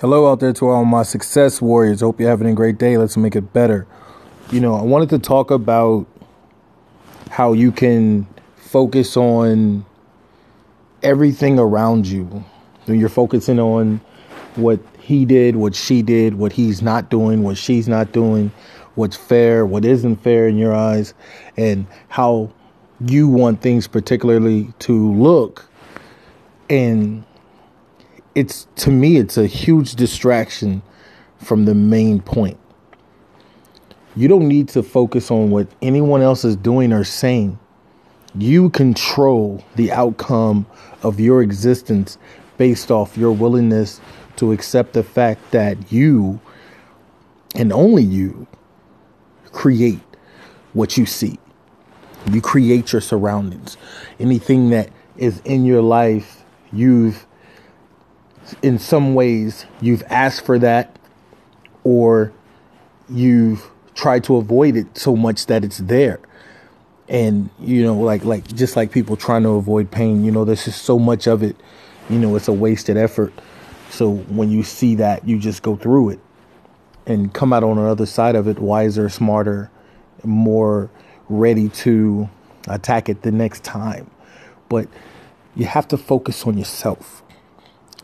Hello out there to all my success warriors. Hope you're having a great day. Let's make it better. You know, I wanted to talk about how you can focus on everything around you. When you're focusing on what he did, what she did, what he's not doing, what she's not doing, what's fair, what isn't fair in your eyes, and how you want things particularly to look. And it's to me it's a huge distraction from the main point. You don't need to focus on what anyone else is doing or saying. You control the outcome of your existence based off your willingness to accept the fact that you and only you create what you see. You create your surroundings. Anything that is in your life, you've in some ways you've asked for that or you've tried to avoid it so much that it's there. And you know like like just like people trying to avoid pain you know there's just so much of it. You know it's a wasted effort. So when you see that you just go through it and come out on the other side of it wiser smarter more ready to attack it the next time. But you have to focus on yourself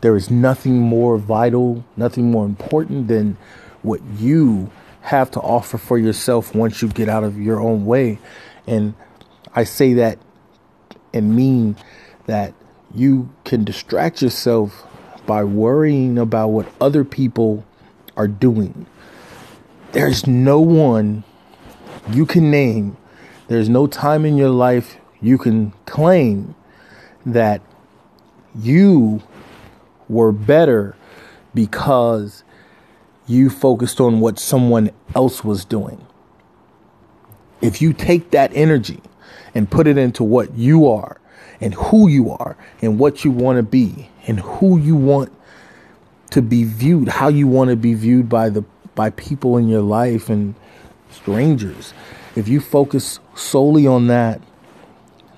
there is nothing more vital, nothing more important than what you have to offer for yourself once you get out of your own way. And I say that and mean that you can distract yourself by worrying about what other people are doing. There's no one you can name, there's no time in your life you can claim that you were better because you focused on what someone else was doing. If you take that energy and put it into what you are and who you are and what you want to be and who you want to be viewed, how you want to be viewed by the by people in your life and strangers. If you focus solely on that,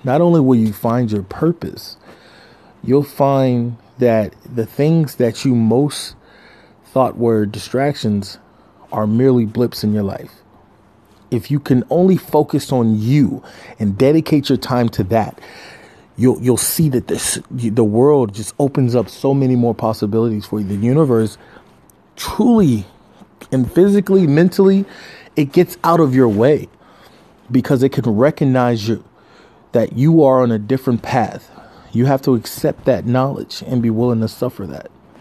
not only will you find your purpose, you'll find that the things that you most thought were distractions are merely blips in your life. If you can only focus on you and dedicate your time to that, you'll you'll see that this the world just opens up so many more possibilities for you. The universe truly and physically, mentally, it gets out of your way because it can recognize you that you are on a different path you have to accept that knowledge and be willing to suffer that.